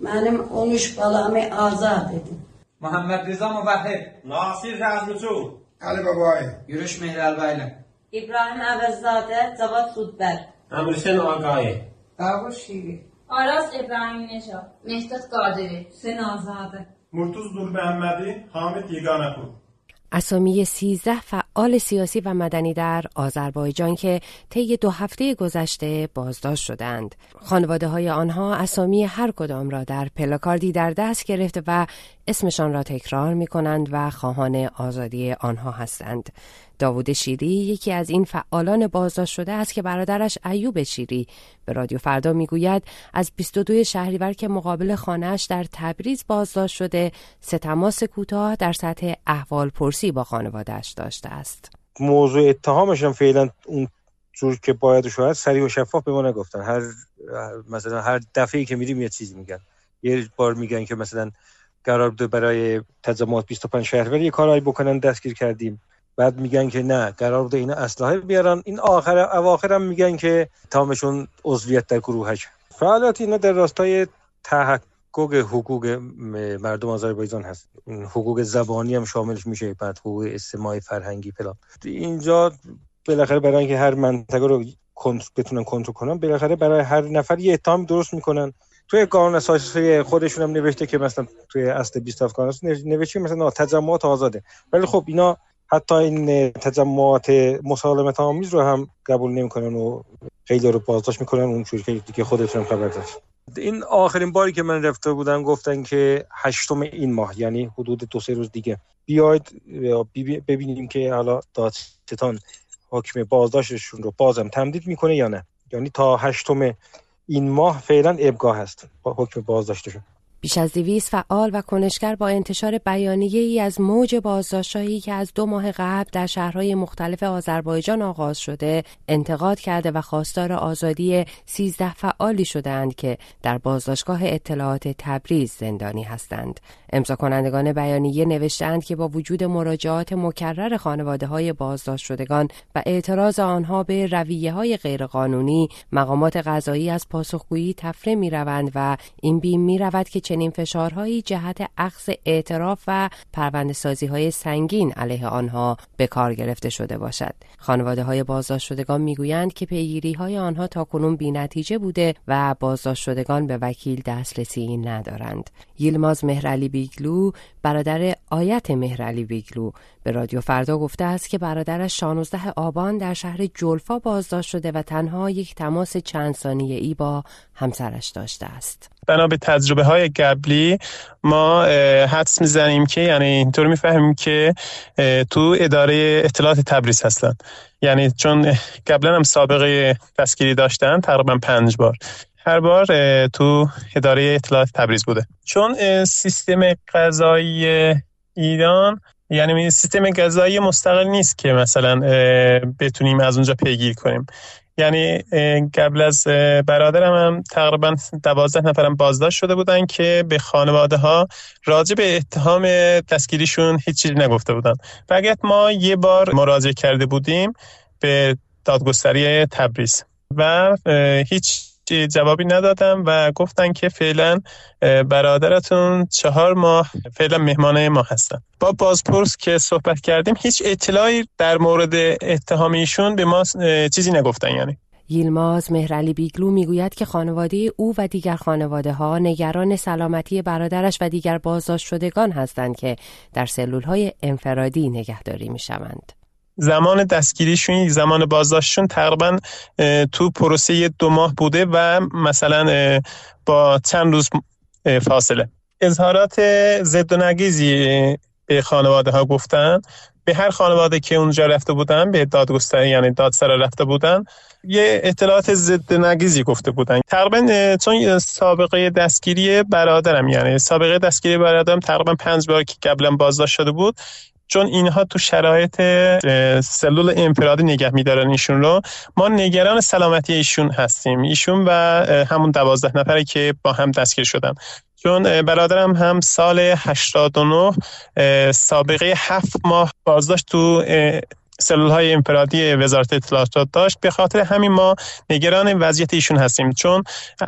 Mənim 13 balamı azad edin. محمد رضا موحد Nasir Rəzmiçu, Ali Babayev, Yürüş Mehralbaylı İbrahim Əvəzzadə, Cavad Sudbər. Əmrhüseyn Ağayev, Davur Şiri, Araz İbrahim Neşa, مهداد قادری Hüseyin Azadə. Murtuz Dur Məhəmmədi, Hamid Yeganəpur. اسامی 13 فعال سیاسی و مدنی در آذربایجان که طی دو هفته گذشته بازداشت شدند. خانواده های آنها اسامی هر کدام را در پلاکاردی در دست گرفته و اسمشان را تکرار می کنند و خواهان آزادی آنها هستند. داوود شیری یکی از این فعالان بازداشت شده است که برادرش ایوب شیری به رادیو فردا می‌گوید از 22 شهریور که مقابل خانهاش در تبریز بازداشت شده سه تماس کوتاه در سطح احوال پرسی با خانوادهش داشته است. موضوع اتهامش هم فعلا اون جور که باید و شاید سریع و شفاف به ما نگفتن هر مثلا هر دفعه که میریم یه چیزی میگن یه بار میگن که مثلا قرار بوده برای تجمعات 25 شهریور یه کارهایی بکنن دستگیر کردیم. بعد میگن که نه قرار بوده اینا اسلحه بیارن. این آخر اواخر هم میگن که تامشون عضویت در گروهش. فعالیت اینا در راستای تحقق حقوق مردم آذربایجان هست. حقوق زبانی هم شاملش میشه. بعد حقوق اجتماعی فرهنگی فلان. اینجا بالاخره برای اینکه هر منطقه رو بتونن کنترل کنن بالاخره برای هر نفر یه اتهام درست می‌کنن. توی قانون اساسی خودشون هم نوشته که مثلا توی اصل 27 قانون نوشته مثلا تجمعات آزاده. ولی خب اینا حتی این تجمعات مسالمت آمیز رو هم قبول نمی‌کنن و خیلی رو بازداشت می‌کنن اون که دیگه خودتون خبر داشت. این آخرین باری که من رفته بودم گفتن که هشتم این ماه یعنی حدود دو سه روز دیگه. بیاید ببینیم که حالا دادستان حکم بازداشتشون رو بازم تمدید می‌کنه یا نه. یعنی تا هشتم این ماه فعلا ابگاه هست با حکم بازداشتشون. بیش از دویست فعال و کنشگر با انتشار بیانیه ای از موج بازداشتهایی که از دو ماه قبل در شهرهای مختلف آذربایجان آغاز شده انتقاد کرده و خواستار آزادی سیزده فعالی شدند که در بازداشتگاه اطلاعات تبریز زندانی هستند. امضا کنندگان بیانیه نوشتند که با وجود مراجعات مکرر خانواده های بازداشت شدگان و اعتراض آنها به رویه های غیرقانونی مقامات قضایی از پاسخگویی تفره می روند و این بیم می رود که چنین فشارهایی جهت اخذ اعتراف و پرونده سازی های سنگین علیه آنها به کار گرفته شده باشد. خانواده های بازداشت شدگان می‌گویند که پیگیری های آنها تا کنون بی نتیجه بوده و بازداشت شدگان به وکیل دسترسی ندارند. یلماز مهرعلی بیگلو برادر آیت مهرعلی بیگلو به رادیو فردا گفته است که برادرش 16 آبان در شهر جلفا بازداشت شده و تنها یک تماس چند ثانیه ای با همسرش داشته است. بنا به تجربه های قبلی ما حدس می‌زنیم که یعنی اینطور می‌فهمیم که تو اداره اطلاعات تبریز هستن. یعنی چون قبلا هم سابقه دستگیری داشتن تقریبا پنج بار. هر بار تو اداره اطلاعات تبریز بوده. چون سیستم قضایی ایران یعنی سیستم قضایی مستقل نیست که مثلا بتونیم از اونجا پیگیری کنیم. یعنی قبل از برادرم هم تقریبا دوازده نفرم بازداشت شده بودن که به خانواده ها راجع به اتهام دستگیریشون هیچ چیزی نگفته بودن. فقط ما یه بار مراجعه کرده بودیم به دادگستری تبریز و هیچ جوابی ندادم و گفتن که فعلا برادرتون چهار ماه فعلا مهمانه ما هستن با بازپرس که صحبت کردیم هیچ اطلاعی در مورد اتهام ایشون به ما چیزی نگفتن یعنی یلماز مهرعلی بیگلو می‌گوید که خانواده او و دیگر خانواده ها نگران سلامتی برادرش و دیگر بازداشت شدگان هستند که در سلول های انفرادی نگهداری می شوند. زمان دستگیریشون زمان بازداشتشون تقریبا تو پروسه دو ماه بوده و مثلا با چند روز فاصله. اظهارات ضد و نقیزی به خانواده ها گفتن. به هر خانواده که اونجا رفته بودن به دادگستری یعنی دادسرا رفته بودن یه اطلاعات ضد نقیزی گفته بودن. تقریبا چون سابقه دستگیری برادرم یعنی سابقه دستگیری برادرم تقریبا پنج بار که قبلا بازداشت شده بود. چون اینها تو شرایط سلول انفرادی نگه میدارن ایشون رو ما نگران سلامتی ایشون هستیم. ایشون و همون دوازده نفری که با هم دستگیر شدن. چون برادرم هم سال 89 سابقه هفت ماه بازداشت تو سلول های انفرادی وزارت اطلاعات داشت. به خاطر همین ما نگران وضعیت ایشون هستیم چون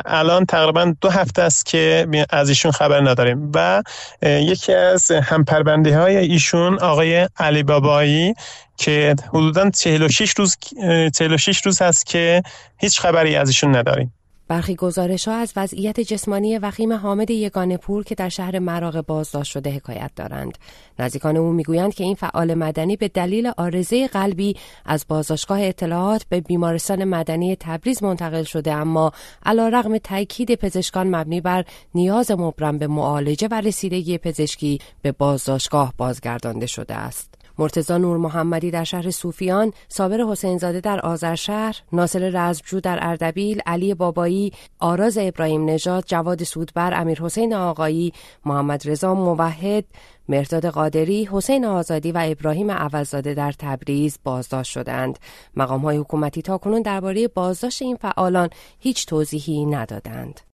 الان تقریبا دو هفته است که از ایشون خبر نداریم و یکی از همپرونده های ایشون آقای علی بابایی که حدودا 46 روز 46 روز هست که هیچ خبری از ایشون نداریم. برخی گزارش ها از وضعیت جسمانی وخیم حامد یگانه پور که در شهر مراغ بازداشت شده حکایت دارند. نزدیکان او می‌گویند که این فعال مدنی به دلیل آرزه قلبی از بازداشتگاه اطلاعات به بیمارستان مدنی تبریز منتقل شده اما علا رغم تاکید پزشکان مبنی بر نیاز مبرم به معالجه و رسیدگی پزشکی به بازداشتگاه بازگردانده شده است. مرتزا نور محمدی در شهر صوفیان، صابر حسینزاده در آذرشهر، ناصر رزمجو در اردبیل، علی بابایی، آراز ابراهیم نژاد، جواد سودبر، امیر حسین آقایی، محمد رضا موحد، مرداد قادری، حسین آزادی و ابراهیم عوضزاده در تبریز بازداشت شدند. مقام های حکومتی تاکنون درباره بازداشت این فعالان هیچ توضیحی ندادند.